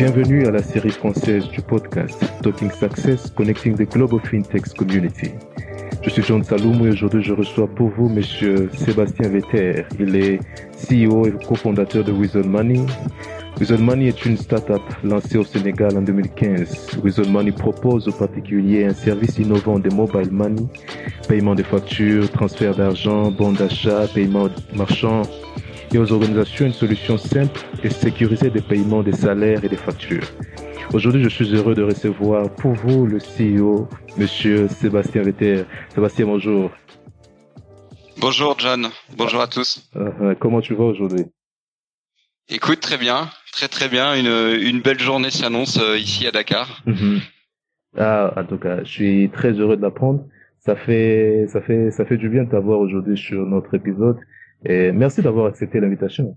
Bienvenue à la série française du podcast Talking Success Connecting the Global FinTech Community. Je suis John Saloum et aujourd'hui je reçois pour vous Monsieur Sébastien Vetter. Il est CEO et cofondateur de Wizard Money. Wizard Money est une start-up lancée au Sénégal en 2015. Wizard Money propose aux particuliers un service innovant de mobile money, paiement des factures, transfert d'argent, bons d'achat, paiement marchand et aux organisations une solution simple et sécurisée des paiements des salaires et des factures. Aujourd'hui, je suis heureux de recevoir pour vous le CEO, Monsieur Sébastien Vetter. Sébastien, bonjour. Bonjour John, bonjour à tous. Euh, comment tu vas aujourd'hui? Écoute, très bien, très très bien. Une, une belle journée s'annonce euh, ici à Dakar. Mhm. Ah, en tout cas, je suis très heureux de l'apprendre. Ça fait, ça fait, ça fait du bien de t'avoir aujourd'hui sur notre épisode. Et merci d'avoir accepté l'invitation.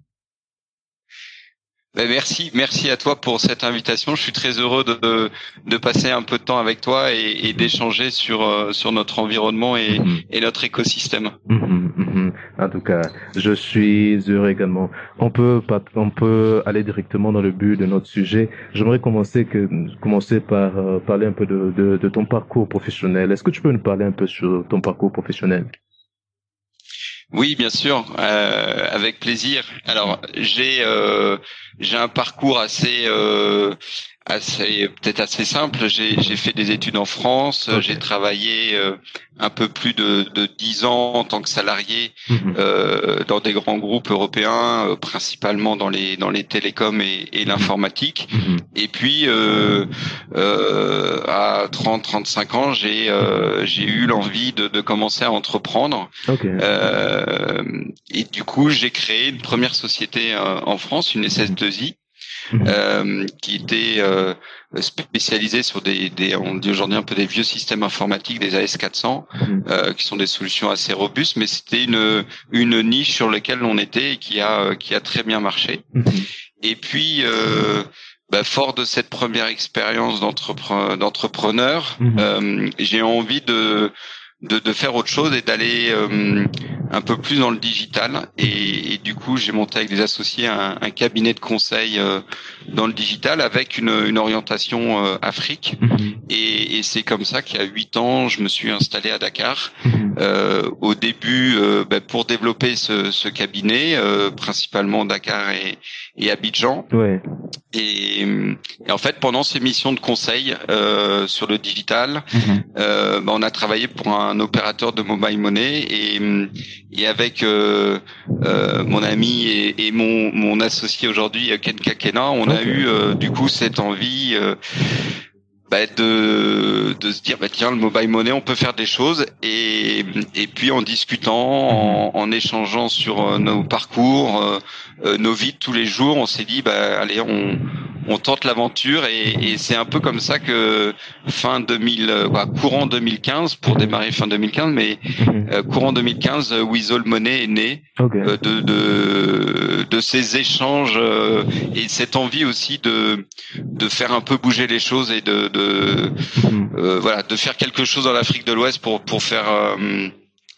Ben merci, merci à toi pour cette invitation. Je suis très heureux de, de passer un peu de temps avec toi et, et d'échanger sur euh, sur notre environnement et, Mhm. et notre écosystème. Mhm, mhm. En tout cas, je suis heureux également. On peut on peut aller directement dans le but de notre sujet. J'aimerais commencer que commencer par euh, parler un peu de, de de ton parcours professionnel. Est-ce que tu peux nous parler un peu sur ton parcours professionnel? Oui, bien sûr, euh, avec plaisir. Alors j'ai euh, j'ai un parcours assez euh, assez peut-être assez simple. J'ai j'ai fait des études en France. J'ai travaillé euh, un peu plus de de dix ans en tant que salarié Mhm. euh, dans des grands groupes européens, euh, principalement dans les dans les télécoms et, et l'informatique. Mhm. Et puis euh, euh, à 30-35 ans, j'ai euh, j'ai eu l'envie de, de commencer à entreprendre. Ok. Euh, et du coup, j'ai créé une première société en France, une SS2I, Mhm. Euh, qui était euh, spécialisée sur des, des on dit aujourd'hui un peu des vieux systèmes informatiques, des AS400, Mhm. euh, qui sont des solutions assez robustes, mais c'était une une niche sur laquelle on était et qui a qui a très bien marché. Mhm. Et puis, euh, bah, fort de cette première expérience d'entrepre- d'entrepreneur, Mhm. euh, j'ai envie de, de de faire autre chose et d'aller euh, un peu plus dans le digital. Et, et du coup, j'ai monté avec des associés un, un cabinet de conseil euh, dans le digital avec une, une orientation euh, Afrique. Mhm. Et, et c'est comme ça qu'il y a huit ans, je me suis installé à Dakar. Mhm. Euh, au début, euh, bah, pour développer ce, ce cabinet, euh, principalement Dakar et, et Abidjan. Ouais. Et, et en fait, pendant ces missions de conseil euh, sur le digital, Mhm. euh, bah, on a travaillé pour un opérateur de mobile money et, et avec euh, euh, mon ami et, et mon, mon associé aujourd'hui Ken Kakena, on a eu euh, du coup cette envie euh, bah, de, de se dire bah tiens le mobile money on peut faire des choses et, et puis en discutant en, en échangeant sur euh, nos parcours euh, nos vies de tous les jours on s'est dit bah allez on on tente l'aventure et, et c'est un peu comme ça que fin 2000 euh, courant 2015 pour démarrer fin 2015 mais Mhm. euh, courant 2015 euh, Weasel Money est né euh, de, de de ces échanges euh, et cette envie aussi de de faire un peu bouger les choses et de, de Mhm. euh, voilà de faire quelque chose dans l'Afrique de l'Ouest pour pour faire euh,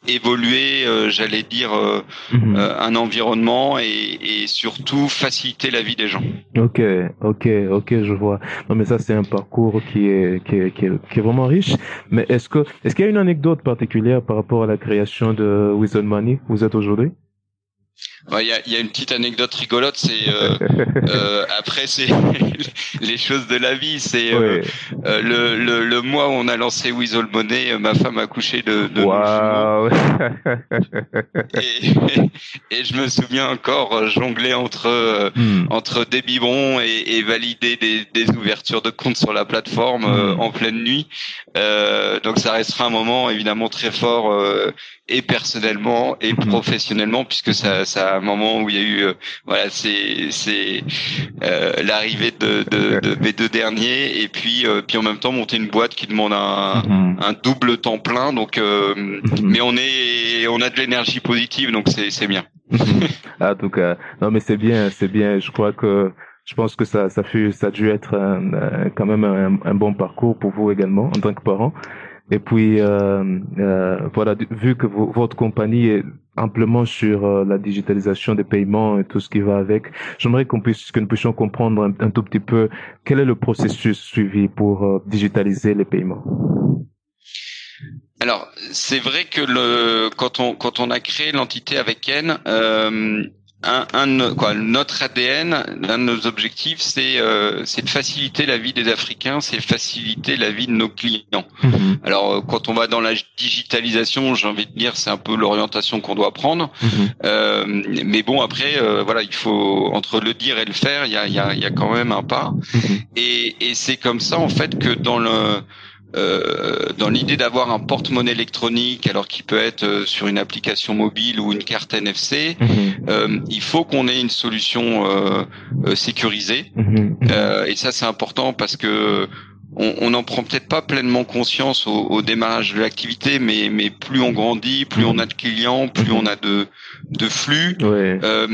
évoluer euh, j'allais dire euh, Mhm. euh, un environnement et, et surtout faciliter la vie des gens Ok, ok, ok, je vois. Non, mais ça, c'est un parcours qui est, qui est, qui est, qui est vraiment riche. Mais est-ce que, est-ce qu'il y a une anecdote particulière par rapport à la création de Wizard Money où vous êtes aujourd'hui? Ouais, il y, a, y a une petite anecdote rigolote c'est euh, euh, après c'est les choses de la vie c'est euh, Ouais. euh, le, le le mois où on a lancé Weasel Money euh, ma femme a couché de, de Waouh. et, et je me souviens encore euh, jongler entre Hmm. entre des biberons et, et valider des, des ouvertures de comptes sur la plateforme euh, Mm. en pleine nuit. Euh, donc ça restera un moment évidemment très fort euh, et personnellement et Mhm. professionnellement puisque ça ça un moment où il y a eu euh, voilà c'est c'est euh, l'arrivée de, de, de mes deux derniers et puis euh, puis en même temps monter une boîte qui demande un Mhm. un double temps plein donc euh, Mhm. mais on est on a de l'énergie positive donc c'est c'est bien Ah, cas, non, mais c'est bien, c'est bien. Je crois que, je pense que ça, ça fut, ça a dû être un- un- quand même un, un bon parcours pour vous également en tant que parent. Et puis, euh, euh, voilà, vu que vo- votre compagnie est amplement sur euh, la digitalisation des paiements et tout ce qui va avec. J'aimerais qu'on puisse que nous puissions comprendre un, tout petit peu quel est le processus suivi pour euh, digitaliser les paiements. Alors, c'est vrai que le quand on quand on a créé l'entité avec N, euh, un, quoi, notre ADN, l'un de nos objectifs, c'est euh, c'est de faciliter la vie des Africains, c'est faciliter la vie de nos clients. Mhm. Alors euh, quand on va dans la digitalisation, j'ai envie de dire, c'est un peu l'orientation qu'on doit prendre. Mhm. Euh, mais bon, après, euh, voilà, il faut entre le dire et le faire, il y a, y, a, y a quand même un pas. Mhm. Et, et c'est comme ça en fait que dans le euh, dans l'idée d'avoir un porte-monnaie électronique, alors qu'il peut être euh, sur une application mobile ou une carte NFC, mhm. euh, il faut qu'on ait une solution euh, sécurisée. Mhm. et ça, c'est important parce que on n'en prend peut-être pas pleinement conscience au, au démarrage de l'activité, mais, mais plus on grandit, plus on a de clients, plus on a de, de flux. Euh,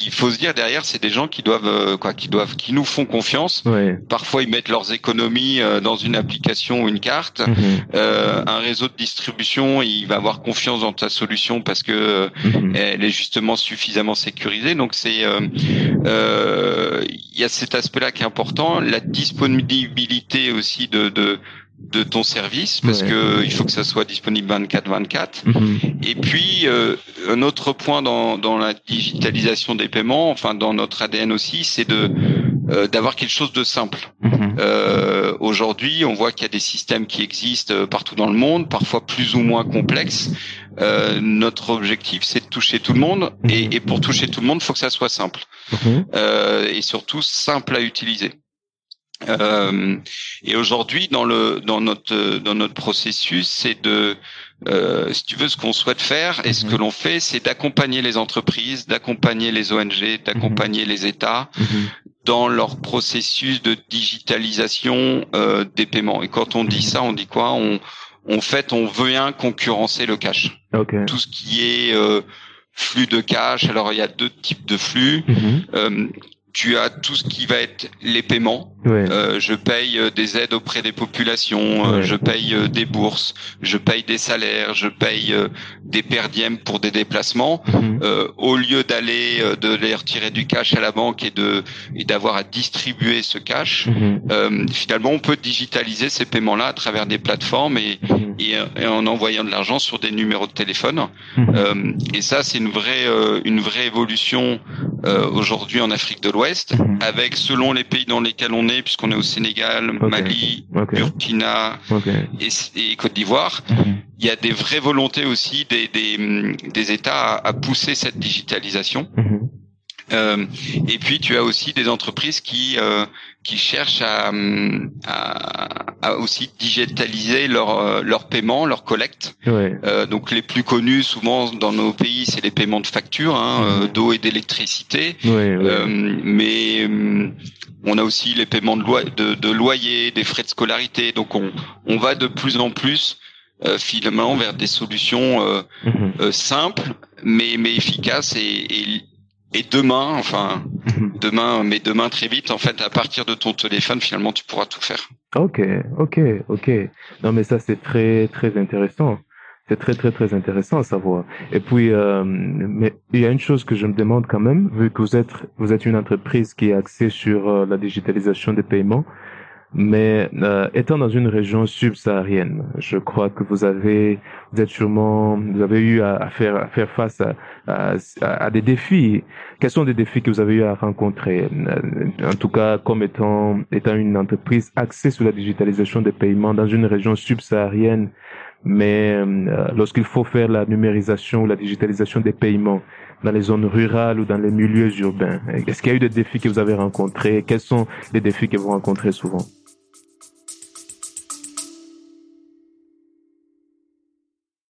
il faut se dire derrière, c'est des gens qui doivent euh, quoi, qui doivent, qui nous font confiance. Parfois, ils mettent leurs économies euh, dans une application ou une carte. Mhm. euh, un réseau de distribution, il va avoir confiance dans ta solution parce que mhm. elle est justement suffisamment sécurisée. Donc c'est, euh, il y a cet aspect-là qui est important, la disponibilité aussi de, de, de ton service parce que il faut que ça soit disponible 24/24. Mhm. Et puis euh, un autre point dans, dans la digitalisation des paiements, enfin dans notre ADN aussi, c'est de euh, d'avoir quelque chose de simple. Mhm. Euh, Aujourd'hui, on voit qu'il y a des systèmes qui existent euh, partout dans le monde, parfois plus ou moins complexes. Euh, notre objectif, c'est de toucher tout le monde, mhm. et, et, pour toucher tout le monde, il faut que ça soit simple et surtout simple à utiliser. Euh, et aujourd'hui, dans le dans notre dans notre processus, c'est de euh, si tu veux, ce qu'on souhaite faire et ce mhm. que l'on fait, c'est d'accompagner les entreprises, d'accompagner les ONG, d'accompagner mhm. les États mhm. dans leur processus de digitalisation euh, des paiements. Et quand on dit ça, on dit quoi? On en fait, on veut bien concurrencer le cash. Tout ce qui est euh, flux de cash. Alors, il y a deux types de flux. Euh, tu as tout ce qui va être les paiements. Euh, je paye euh, des aides auprès des populations, euh, je paye des bourses, je paye des salaires, je paye des perdièmes pour des déplacements. Mhm. au lieu d'aller de les retirer du cash à la banque et de et d'avoir à distribuer ce cash, mhm. finalement on peut digitaliser ces paiements-là à travers des plateformes et, mhm. et, en envoyant de l'argent sur des numéros de téléphone. et ça c'est une vraie une vraie évolution aujourd'hui en Afrique de l'Ouest Mhm. avec selon les pays dans lesquels on est, puisqu'on est au Sénégal, Mali, Burkina et, Côte d'Ivoire, mhm. il y a des vraies volontés aussi des, des, États à, pousser cette digitalisation. Mhm. Euh, et puis tu as aussi des entreprises qui euh, qui cherchent à, à, aussi digitaliser leur euh, leur paiement, leur collecte. Euh, donc les plus connus souvent dans nos pays, c'est les paiements de factures, hein, euh, d'eau et d'électricité. mais on a aussi les paiements de, loi, de, de loyer, des frais de scolarité. Donc on on va de plus en plus finalement vers des solutions mhm. simples mais mais efficaces et, et et demain, enfin, mhm. demain, mais demain très vite, en fait, à partir de ton téléphone, finalement, tu pourras tout faire. Ok, ok, ok. Non, mais ça, c'est très, très intéressant. C'est très, très, très intéressant à savoir. Et puis, euh, mais il y a une chose que je me demande quand même, vu que vous êtes, vous êtes une entreprise qui est axée sur euh, la digitalisation des paiements. Mais euh, étant dans une région subsaharienne, je crois que vous avez, vous êtes sûrement, vous avez eu à, faire, à faire face à, à, des défis. Quels sont les défis que vous avez eu à rencontrer? Euh, En tout cas, comme étant étant une entreprise axée sur la digitalisation des paiements dans une région subsaharienne, mais euh, lorsqu'il faut faire la numérisation ou la digitalisation des paiements dans les zones rurales ou dans les milieux urbains, est-ce qu'il y a eu des défis que vous avez rencontrés? Quels sont les défis que vous rencontrez souvent?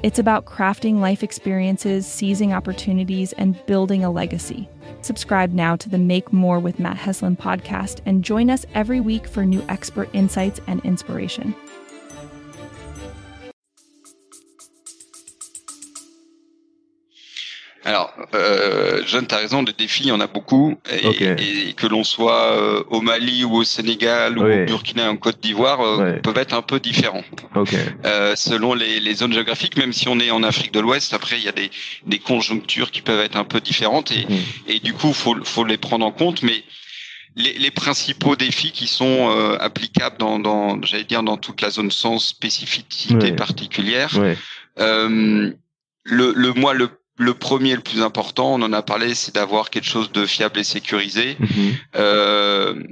It's about crafting life experiences, seizing opportunities, and building a legacy. Subscribe now to the Make More with Matt Heslin podcast and join us every week for new expert insights and inspiration. Alors, euh, John, tu as raison, des défis, il y en a beaucoup. Et, que l'on soit euh, au Mali ou au Sénégal ou Oui. au Burkina ou en Côte d'Ivoire, euh, peuvent être un peu différents. Euh, selon les, les zones géographiques, même si on est en Afrique de l'Ouest, après, il y a des, des conjonctures qui peuvent être un peu différentes. Et, Mhm. et du coup, faut, faut les prendre en compte. Mais les, les principaux défis qui sont euh, applicables dans, dans j'allais dire, dans toute la zone sans spécificité particulière, euh, le, le moi le le premier, le plus important, on en a parlé, c'est d'avoir quelque chose de fiable et sécurisé. Mhm. Euh,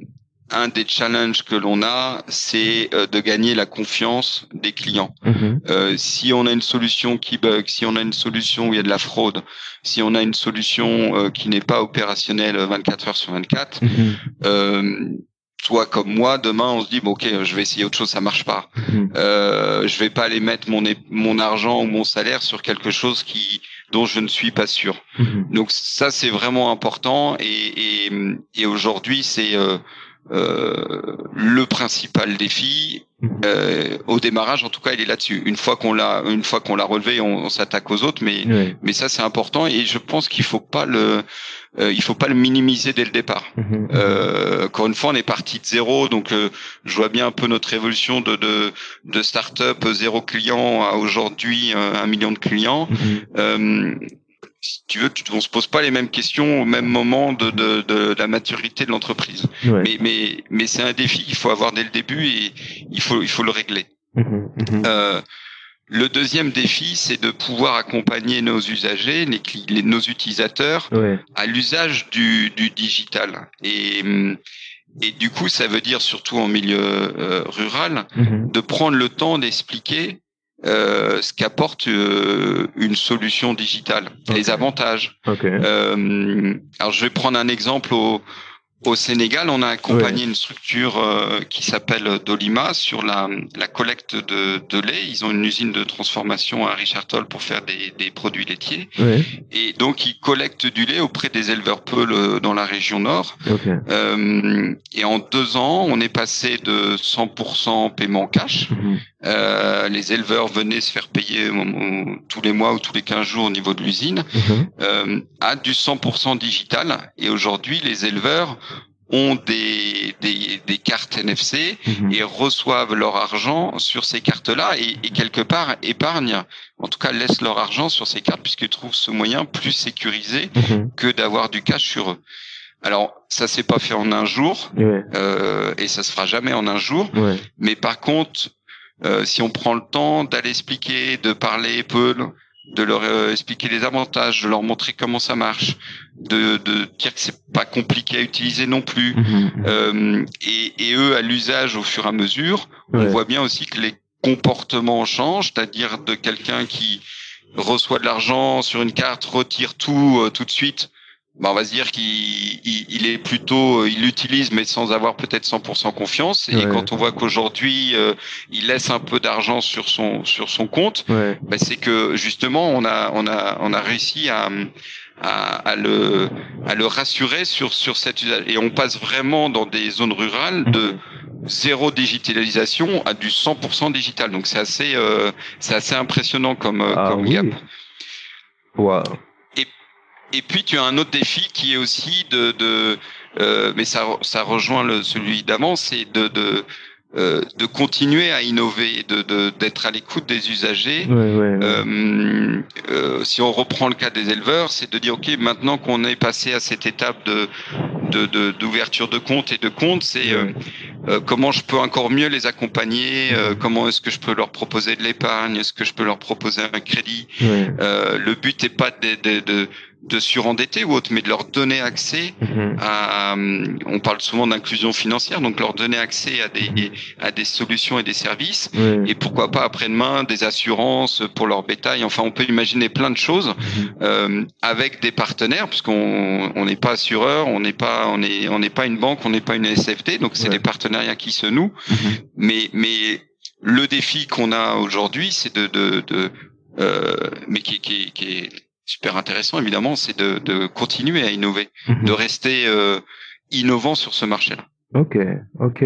un des challenges que l'on a, c'est euh, de gagner la confiance des clients. Mhm. Euh, si on a une solution qui bug, si on a une solution où il y a de la fraude, si on a une solution euh, qui n'est pas opérationnelle 24 heures sur 24, Mhm. euh, toi comme moi, demain on se dit bon ok, je vais essayer autre chose, ça marche pas. Euh, je vais pas aller mettre mon mon argent ou mon salaire sur quelque chose qui dont je ne suis pas sûr. Mhm. Donc ça c'est vraiment important et et, et aujourd'hui c'est euh, euh, le principal défi. Mhm. Euh, au démarrage, en tout cas, il est là-dessus. Une fois qu'on l'a, une fois qu'on l'a relevé, on, on s'attaque aux autres, mais mais ça c'est important et je pense qu'il faut pas le, euh, il faut pas le minimiser dès le départ. Mhm. Euh, encore une fois, on est parti de zéro, donc euh, je vois bien un peu notre évolution de de, de start-up euh, zéro client à aujourd'hui euh, un million de clients. Mhm. Si tu veux, tu, on se pose pas les mêmes questions au même moment de, de, de la maturité de l'entreprise. Ouais. Mais mais mais c'est un défi qu'il faut avoir dès le début et il faut il faut le régler. Mhm. Mhm. Euh, le deuxième défi, c'est de pouvoir accompagner nos usagers, les, cli- les- nos utilisateurs, Ouais. à l'usage du, du digital. Et, et du coup, ça veut dire surtout en milieu euh, rural, de prendre le temps d'expliquer euh, ce qu'apporte euh, une solution digitale, les avantages. Ok. Euh, alors, je vais prendre un exemple au, au Sénégal. On a accompagné une structure euh, qui s'appelle Dolima sur la, la collecte de, de lait. Ils ont une usine de transformation à Richard Toll pour faire des, des produits laitiers. Ouais. Et donc, ils collectent du lait auprès des éleveurs Peul euh, dans la région nord. Ok. Euh, et en deux ans, on est passé de 100% paiement cash. Mhm. Euh, les éleveurs venaient se faire payer au- tous les mois ou tous les 15 jours au niveau de l'usine Mhm. euh, à du 100% digital. Et aujourd'hui, les éleveurs ont des, des, des cartes NFC Mhm. et reçoivent leur argent sur ces cartes-là et, et quelque part épargnent, en tout cas laissent leur argent sur ces cartes puisqu'ils trouvent ce moyen plus sécurisé Mhm. que d'avoir du cash sur eux. Alors, ça s'est pas fait en un jour Ouais. euh, et ça se fera jamais en un jour. Ouais. Mais par contre, euh, si on prend le temps d'aller expliquer, de parler Peul, de leur euh, expliquer les avantages, de leur montrer comment ça marche, de, de dire que c'est pas compliqué à utiliser non plus, Mhm. euh, et, et eux à l'usage au fur et à mesure, on voit bien aussi que les comportements changent, c'est-à-dire de quelqu'un qui reçoit de l'argent sur une carte, retire tout euh, tout de suite. Ben, on va se dire qu'il il, il est plutôt, euh, il l'utilise mais sans avoir peut-être 100% confiance. Et Ouais. quand on voit qu'aujourd'hui euh, il laisse un peu d'argent sur son sur son compte, Ouais. ben, c'est que justement on a on a on a réussi à à, à le à le rassurer sur sur cet usage. Et on passe vraiment dans des zones rurales de zéro digitalisation à du 100% digital. Donc c'est assez euh, c'est assez impressionnant comme euh, Ah comme oui. gap. Wow. Et puis tu as un autre défi qui est aussi de, de euh, mais ça, ça rejoint le, celui d'avant, c'est de, de, euh, de continuer à innover, de, de, d'être à l'écoute des usagers. Ouais, ouais. ouais. Euh, euh, si on reprend le cas des éleveurs, c'est de dire ok, maintenant qu'on est passé à cette étape de de, de- d'ouverture de compte et de compte, c'est euh, euh, comment je peux encore mieux les accompagner, euh, comment est-ce que je peux leur proposer de l'épargne, est-ce que je peux leur proposer un crédit. Euh, le but n'est pas de, de, de, de surendetter ou autre, mais de leur donner accès Mhm. à, euh, on parle souvent d'inclusion financière, donc leur donner accès à des, à des solutions et des services, et pourquoi pas après-demain des assurances pour leur bétail. Enfin, on peut imaginer plein de choses Mhm. euh, avec des partenaires, puisqu'on on n'est pas assureur, on n'est pas, on est, on n'est pas une banque, on n'est pas une SFT, donc c'est des partenariats qui se nouent. Mhm. Mais, mais le défi qu'on a aujourd'hui, c'est de, de, de euh, mais qui, qui, qui est super intéressant évidemment, c'est de, de continuer à innover, Mhm. de rester euh, innovant sur ce marché-là. Ok, ok.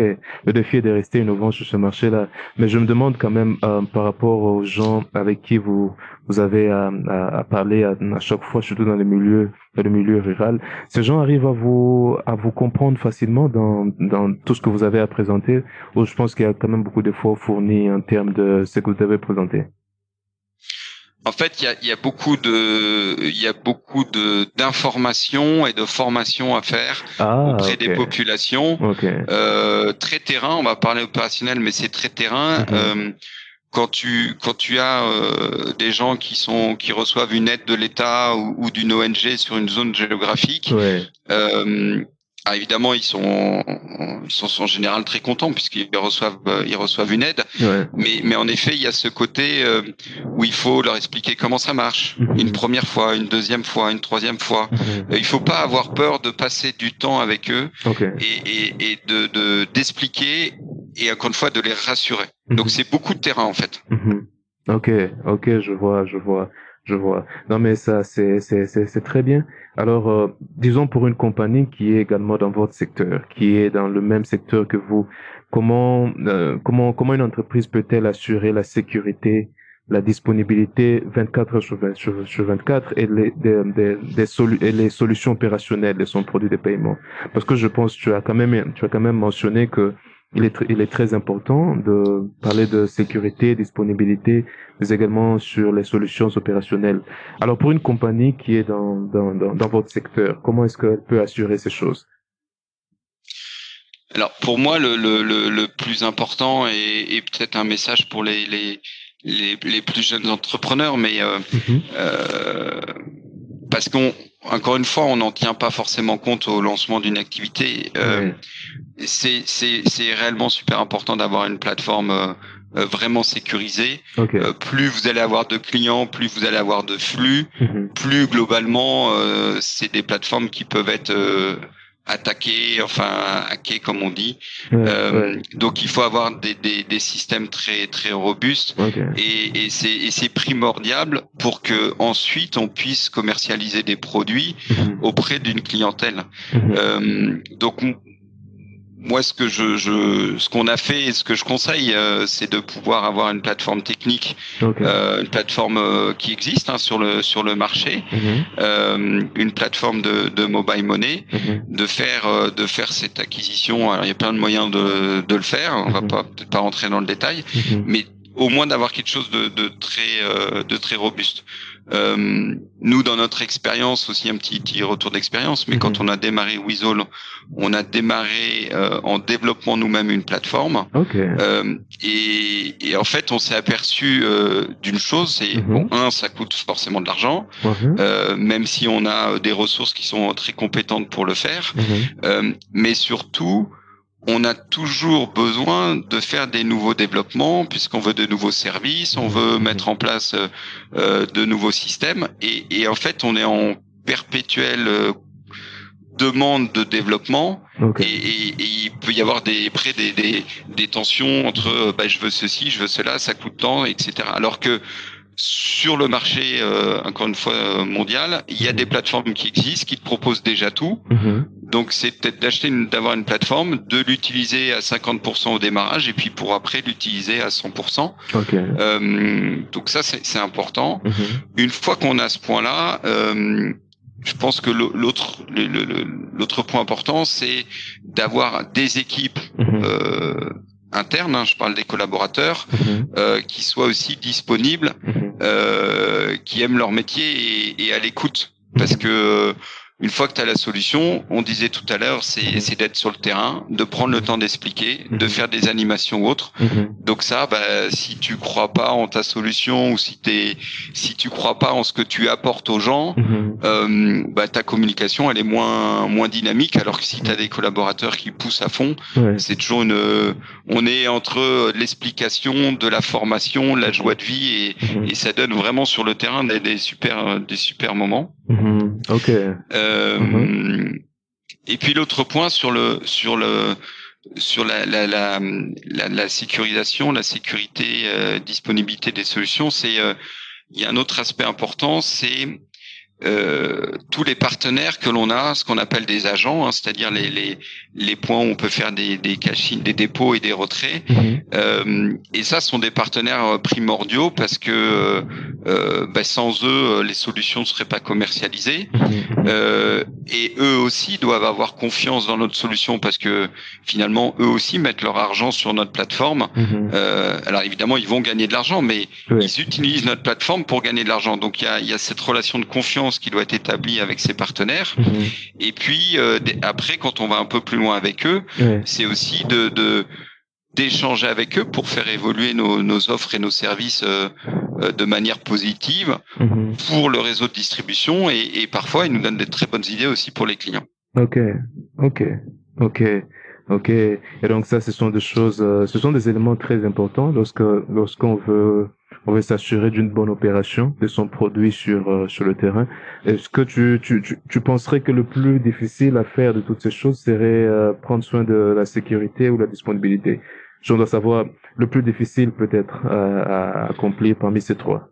Le défi est de rester innovant sur ce marché-là. Mais je me demande quand même euh, par rapport aux gens avec qui vous vous avez à, à, à parler à, à chaque fois, surtout dans le milieu dans le milieu rural, ces gens arrivent à vous à vous comprendre facilement dans dans tout ce que vous avez à présenter. Ou je pense qu'il y a quand même beaucoup d'efforts fournis en termes de ce que vous avez présenté? En fait, il y a, y a beaucoup de, il y a beaucoup de d'informations et de formations à faire Ah, auprès des populations. Ok. Euh, très terrain, on va parler opérationnel, mais c'est très terrain. Mhm. Euh, quand tu quand tu as euh, des gens qui sont qui reçoivent une aide de l'État ou, ou d'une ONG sur une zone géographique, Ouais. Ah, évidemment ils sont ils sont en général très contents puisqu'ils reçoivent euh, ils reçoivent une aide. Ouais. Mais mais en effet il y a ce côté euh, où il faut leur expliquer comment ça marche Mhm. une première fois, une deuxième fois, une troisième fois. Euh, Il faut pas avoir peur de passer du temps avec eux Ok. et, et, et de de- d'expliquer et encore une fois de les rassurer. Mhm. Donc c'est beaucoup de terrain en fait. Mhm. Ok, ok, je vois, je vois, je vois. Non, mais ça, c'est, c'est, c'est, c'est très bien. Alors, euh, disons pour une compagnie qui est également dans votre secteur, qui est dans le même secteur que vous, comment, euh, comment, comment une entreprise peut-elle assurer la sécurité, la disponibilité 24 heures sur, 20 sur- sur 24 et les, des, des, des solu- et les solutions opérationnelles de son produit de paiement? Parce que je pense, tu as quand même, tu as quand même mentionné que il est, il est très important de parler de sécurité, disponibilité, mais également sur les solutions opérationnelles. Alors, pour une compagnie qui est dans, dans, dans, dans votre secteur, comment est-ce qu'elle peut assurer ces choses? Alors pour moi le le, le, le plus important et, et peut-être un message pour les les les, les plus jeunes entrepreneurs, mais euh, euh, parce qu'on encore une fois on n'en tient pas forcément compte au lancement d'une activité. Euh, Ouais. c'est réellement super important d'avoir une plateforme euh, euh, vraiment sécurisée. Ok. Euh, plus vous allez avoir de clients, plus vous allez avoir de flux, Mhm. plus globalement euh, c'est des plateformes qui peuvent être attaquées, enfin hackées comme on dit. Ouais, Euh, ouais. Donc il faut avoir des, des, des systèmes très très robustes Ok. et, et c'est et c'est primordial pour que ensuite on puisse commercialiser des produits Mhm. auprès d'une clientèle. Mhm. Euh, donc moi, ce que je, je ce qu'on a fait et ce que je conseille, euh, c'est de pouvoir avoir une plateforme technique, euh, une plateforme euh, qui existe hein, sur le sur le marché, Mhm. euh, une plateforme de, de mobile money, Mhm. de faire euh, de faire cette acquisition. Alors il y a plein de moyens de, de le faire. On va Mhm. pas peut-être pas rentrer dans le détail, mais au moins d'avoir quelque chose de, de très euh, de très robuste. Euh, nous, dans notre expérience, aussi un petit, petit retour d'expérience, mais Mhm. quand on a démarré Weasel, on a démarré euh, en développant nous-mêmes une plateforme. Ok. Euh, et, et en fait, on s'est aperçu euh, d'une chose, c'est Mhm. bon, un, ça coûte forcément de l'argent, Mhm. euh, même si on a des ressources qui sont très compétentes pour le faire. Mhm. Mais surtout, on a toujours besoin de faire des nouveaux développements puisqu'on veut de nouveaux services, on veut mettre en place euh, de nouveaux systèmes et, et en fait on est en perpétuelle euh, demande de développement Ok. et, et- et il peut y avoir des près des, des, des tensions entre euh, bah, je veux ceci, je veux cela, ça coûte tant, etc. Alors que sur le marché, euh, encore une fois euh, mondial, il y a des plateformes qui existent, qui te proposent déjà tout. Mhm. Donc c'est peut-être d'acheter, une- d'avoir une plateforme, de l'utiliser à 50% au démarrage et puis pour après l'utiliser à 100%. Ok. Euh, donc ça c'est c'est important. Mhm. Une fois qu'on a ce point-là, euh, je pense que l'autre point important c'est d'avoir des équipes Mhm. euh, internes, hein, je parle des collaborateurs, Mhm. euh, qui soient aussi disponibles, Mhm. euh, qui aiment leur métier et, et à l'écoute. Parce que euh, une fois que tu as la solution, on disait tout à l'heure, c'est c'est d'être sur le terrain, de prendre le temps d'expliquer, de Mhm. faire des animations ou autres. Mhm. Donc ça, bah, si tu crois pas en ta solution ou si t'es, si tu crois pas en ce que tu apportes aux gens, Mhm. euh, bah, ta communication elle est moins moins dynamique. Alors que si tu as des collaborateurs qui poussent à fond, Ouais. c'est toujours une, on est entre l'explication, de la formation, la joie de vie et, Mhm. et ça donne vraiment sur le terrain des, des super des super moments. Mhm. Ok. Euh, Mhm. Et puis l'autre point sur le sur le sur la la, la, la, la sécurisation, la sécurité, euh, disponibilité des solutions, c'est euh, il y a un autre aspect important, c'est euh, tous les partenaires que l'on a, ce qu'on appelle des agents, hein, c'est-à-dire les, les, les points où on peut faire des des cachines, des dépôts et des retraits. Mhm. Euh, et ça sont des partenaires primordiaux parce que euh, bah, sans eux, les solutions ne seraient pas commercialisées. Euh, et eux aussi doivent avoir confiance dans notre solution parce que finalement, eux aussi mettent leur argent sur notre plateforme. Euh, alors évidemment, ils vont gagner de l'argent, mais ils utilisent notre plateforme pour gagner de l'argent. Donc il y a, y a cette relation de confiance qui doit être établie avec ses partenaires. Mhm. Et puis euh, après, quand on va un peu plus loin avec eux, c'est aussi de, d'échanger avec eux pour faire évoluer nos, offres et nos services euh, euh, de manière positive mhm. pour le réseau de distribution et, parfois ils nous donnent des très bonnes idées aussi pour les clients. Ok, ok, ok. Ok, et donc ça, ce sont des choses, ce sont des éléments très importants lorsque lorsqu'on veut on veut s'assurer d'une bonne opération de son produit sur euh, sur le terrain. Est-ce que tu, tu, tu, tu, penserais que le plus difficile à faire de toutes ces choses serait euh, prendre soin de la sécurité ou la disponibilité? Je dois savoir le plus difficile peut-être à, accomplir parmi ces trois.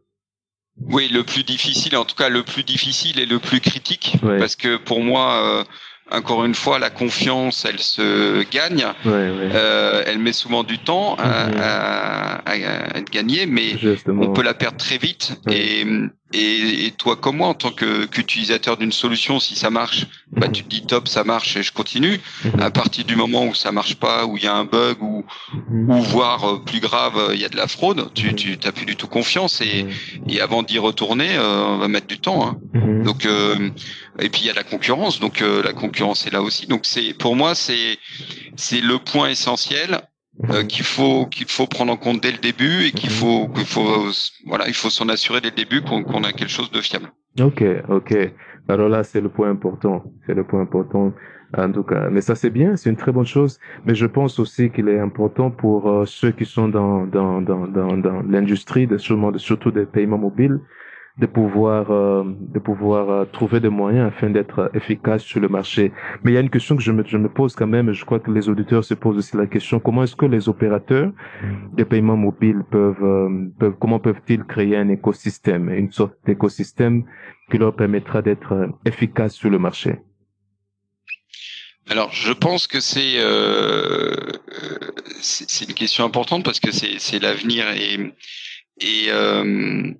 Oui, le plus difficile, en tout cas le plus difficile et le plus critique, parce que pour moi, euh, encore une fois, la confiance, elle se gagne. Euh, elle met souvent du temps à, mhm. être gagnée, mais on peut la perdre très vite. Et et, toi comme moi, en tant qu'utilisateur d'une solution, si ça marche, bah tu te dis top, ça marche et je continue. À partir du moment où ça marche pas, où il y a un bug, ou ou voire euh, plus grave, euh, il y a de la fraude, tu t'as plus du tout confiance et et avant d'y retourner, euh, on va mettre du temps. Hein. Donc et puis il y a la concurrence, donc la concurrence est là aussi. Donc c'est pour moi c'est c'est le point essentiel euh, qu'il faut qu'il faut prendre en compte dès le début et qu'il faut qu'il faut voilà il faut s'en assurer dès le début qu'on a quelque chose de fiable. Ok ok. Alors là c'est le point important. C'est le point important en tout cas. Mais ça c'est bien c'est une très bonne chose. Mais je pense aussi qu'il est important pour euh, ceux qui sont dans dans dans dans, dans l'industrie de surtout des paiements mobiles de pouvoir euh, de pouvoir euh, trouver des moyens afin d'être efficace sur le marché. Mais il y a une question que je me, je me pose quand même, et je crois que les auditeurs se posent aussi la question, comment est-ce que les opérateurs de paiement mobile peuvent, euh, peuvent comment peuvent-ils créer un écosystème, une sorte d'écosystème qui leur permettra d'être efficace sur le marché? Alors, je pense que c'est euh, c'est une question importante parce que c'est l'avenir et et euh,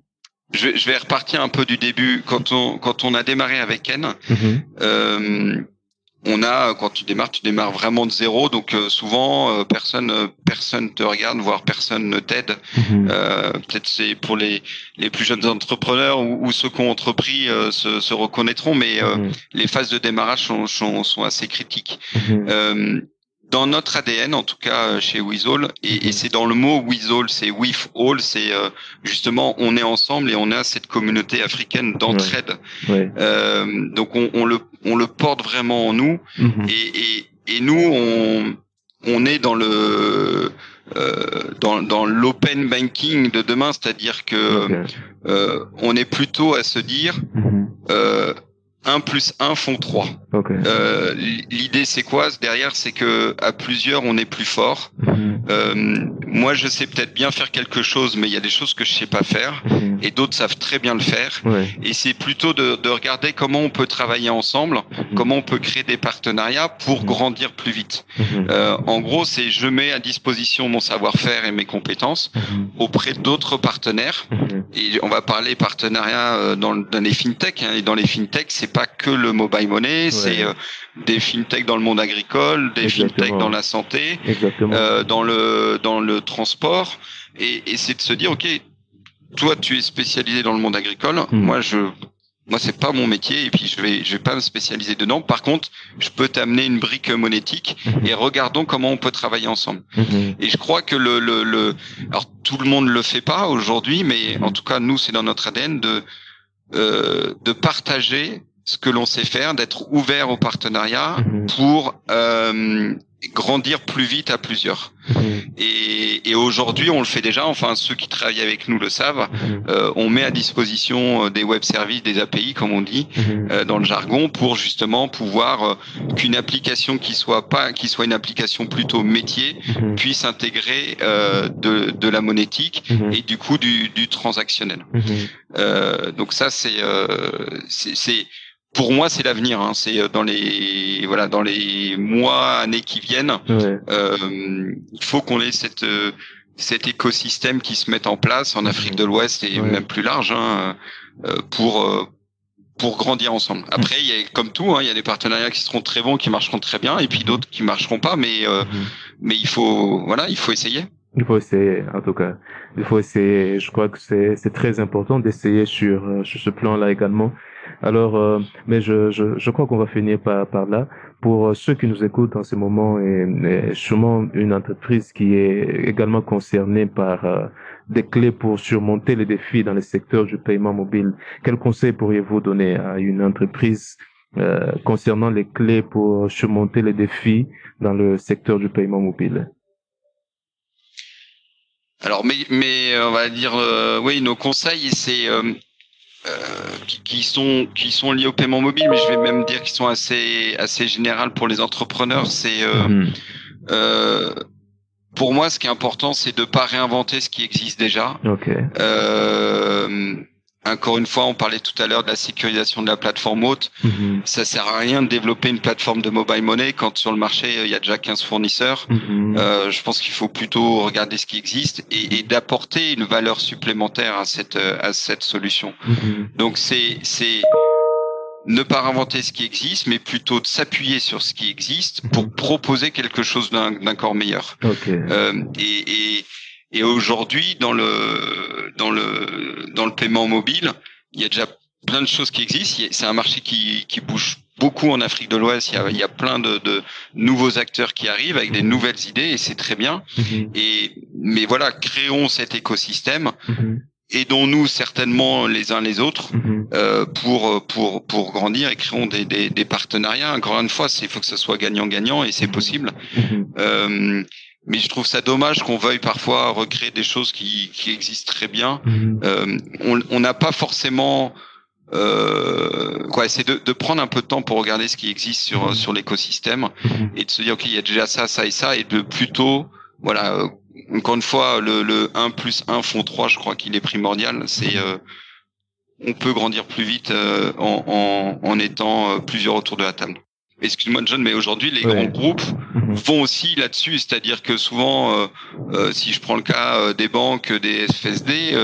je, je, vais repartir un peu du début. Quand on quand on a démarré avec Ken, mhm. euh, on a quand tu démarres, tu démarres vraiment de zéro. Donc euh, souvent euh, personne euh, personne te regarde, voire personne ne t'aide. Mhm. Peut-être c'est pour les les plus jeunes entrepreneurs ou, ou ceux qui ont entrepris se, se, reconnaîtront, mais mhm. les phases de démarrage sont sont, sont assez critiques dans notre ADN, en tout cas euh, chez Weasel, et, et mhm. c'est dans le mot Weasel, c'est with all, c'est euh, justement on est ensemble et on a cette communauté africaine d'entraide. Euh, donc on, on, le on le porte vraiment en nous mhm. et, et, et, nous on on est dans le euh, dans, dans l'open banking de demain, c'est-à-dire que euh, on est plutôt à se dire mhm. euh, 1 plus 1 font 3. Euh, L'idée c'est quoi? Derrière C'est que à plusieurs on est plus fort. Mhm. Euh, moi je sais peut-être bien faire quelque chose, mais il y a des choses que je sais pas faire, mhm. et d'autres savent très bien le faire. Et c'est plutôt de, de, regarder comment on peut travailler ensemble, mhm. comment on peut créer des partenariats pour grandir plus vite. Euh, en gros, c'est je mets à disposition mon savoir-faire et mes compétences auprès d'autres partenaires. Et on va parler partenariat euh, dans, dans les fintech. Hein, et dans les fintech, c'est pas que le mobile money, c'est euh, des fintech dans le monde agricole, des fintech dans la santé, euh, dans le dans le transport, et, et c'est de se dire ok, toi tu es spécialisé dans le monde agricole, hmm. moi je moi c'est pas mon métier et puis je vais je vais pas me spécialiser dedans. Par contre, je peux t'amener une brique monétique hmm. et regardons comment on peut travailler ensemble. Hmm. Et je crois que le, le, le alors tout le monde le fait pas aujourd'hui, mais en tout cas nous c'est dans notre ADN de euh, de partager ce que l'on sait faire, d'être ouvert au partenariat mhm. pour euh, grandir plus vite à plusieurs. Mhm. Et, et aujourd'hui, on le fait déjà. Enfin, ceux qui travaillent avec nous le savent. Mhm. Euh, on met à disposition euh, des web services, des API, comme on dit euh, dans le jargon, pour justement pouvoir euh, qu'une application qui soit pas, qui soit une application plutôt métier, puisse intégrer euh, de, de la monétique et du coup du, du transactionnel. donc ça, c'est c'est pour moi, c'est l'avenir. Hein. C'est euh, dans les voilà dans les mois, années qui viennent. Euh, il faut qu'on ait cette euh, cet écosystème qui se mette en place en Afrique de l'Ouest et même plus large hein, euh, pour pour grandir ensemble. Après, il y a comme tout, hein, il y a des partenariats qui seront très bons, qui marcheront très bien, et puis d'autres qui marcheront pas. Mais mhm. mais il faut voilà, il faut essayer. Il faut essayer, en tout cas. Il faut essayer. Je crois que c'est c'est très important d'essayer sur sur ce plan-là également alors, euh, mais je, je, je crois qu'on va finir par, par là. Pour euh, ceux qui nous écoutent en ce moment, et, et sûrement une entreprise qui est également concernée par euh, des clés pour surmonter les défis dans le secteur du paiement mobile, quels conseils pourriez-vous donner à une entreprise concernant les clés pour surmonter les défis dans le secteur du paiement mobile? Alors, mais, mais on va dire, oui, nos conseils, c'est euh, qui, sont qui sont liés au paiement mobile, mais je vais même dire qu'ils sont assez assez général pour les entrepreneurs. C'est euh, mhm. euh, pour moi, ce qui est important, c'est de pas réinventer ce qui existe déjà. Okay. Euh, encore une fois, on parlait tout à l'heure de la sécurisation de la plateforme haute. Mm Ça sert à rien de développer une plateforme de mobile money quand sur le marché il y a déjà 15 fournisseurs. Mhm. Euh, je pense qu'il faut plutôt regarder ce qui existe et, et d'apporter une valeur supplémentaire à cette à cette solution. Mhm. Donc c'est c'est ne pas inventer ce qui existe, mais plutôt de s'appuyer sur ce qui existe pour mhm. proposer quelque chose d'un corps meilleur. Okay. Euh, et, et et aujourd'hui, dans le dans le dans le paiement mobile, il y a déjà plein de choses qui existent. C'est un marché qui qui bouge beaucoup en Afrique de l'Ouest. Il y a, il y a plein de, de, nouveaux acteurs qui arrivent avec des nouvelles idées et c'est très bien. Mhm. Et mais voilà, créons cet écosystème. Mhm. Aidons-nous certainement les uns les autres mhm. euh, pour pour pour grandir et créons des, des, des partenariats. Encore une fois, il faut que ce soit gagnant-gagnant et c'est possible. Euh, mais je trouve ça dommage qu'on veuille parfois recréer des choses qui, qui existent très bien. Mhm. Euh, on n'a pas forcément euh, quoi, c'est de, de, prendre un peu de temps pour regarder ce qui existe sur mhm. sur l'écosystème mhm. et de se dire ok il y a déjà ça ça et ça et de plutôt voilà euh, encore une fois le, le 1 plus 1 font 3 je crois qu'il est primordial c'est euh, on peut grandir plus vite euh, en, en, en étant euh, plusieurs autour de la table excuse-moi John, mais aujourd'hui les grands groupes mhm. vont aussi là-dessus, c'est-à-dire que souvent, euh, euh, si je prends le cas euh, des banques, des FSD,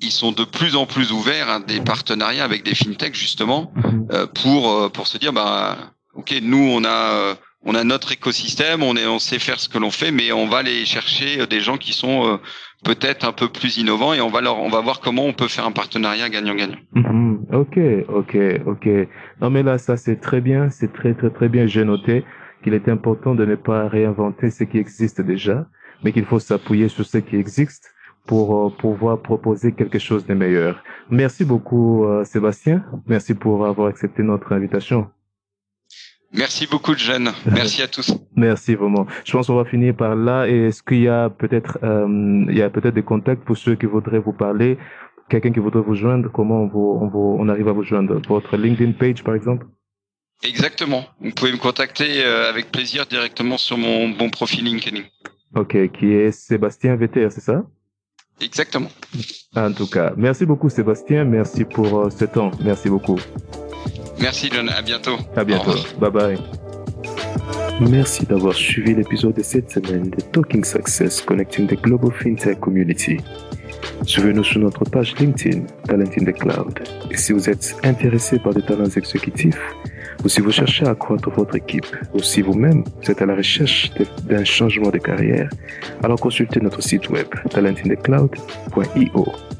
ils sont de plus en plus ouverts à des partenariats avec des fintechs justement mhm. pour pour se dire bah ok nous on a on a notre écosystème, on est on sait faire ce que l'on fait, mais on va aller chercher des gens qui sont peut-être un peu plus innovants et on va leur on va voir comment on peut faire un partenariat gagnant-gagnant. Mhm. Ok, ok, ok. Non mais là ça c'est très bien, c'est très très très bien. J'ai noté qu'il est important de ne pas réinventer ce qui existe déjà, mais qu'il faut s'appuyer sur ce qui existe pour euh, pouvoir proposer quelque chose de meilleur. Merci beaucoup euh, Sébastien, merci pour avoir accepté notre invitation. Merci beaucoup, Jeanne. Merci à tous. Merci vraiment. Je pense qu'on va finir par là. Est-ce qu'il y a peut-être, euh, il y a peut-être des contacts pour ceux qui voudraient vous parler, quelqu'un qui voudrait vous joindre? Comment on, vous, on, vous, on arrive à vous joindre? Votre LinkedIn page, par exemple? Exactement. Vous pouvez me contacter euh, avec plaisir directement sur mon bon profil LinkedIn. Ok, qui est Sébastien Vetter, c'est ça? Exactement. En tout cas, merci beaucoup Sébastien. Merci pour euh, ce temps. Merci beaucoup. Merci John, à bientôt. À bientôt. Bye bye. Merci d'avoir suivi l'épisode de cette semaine de Talking Success Connecting the Global FinTech Community. Suivez-nous sur notre page LinkedIn, Talent in the Cloud. Et si vous êtes intéressé par des talents exécutifs, ou si vous cherchez à accroître votre équipe, ou si vous-même êtes à la recherche d'un changement de carrière, alors consultez notre site web talentinthecloud.io.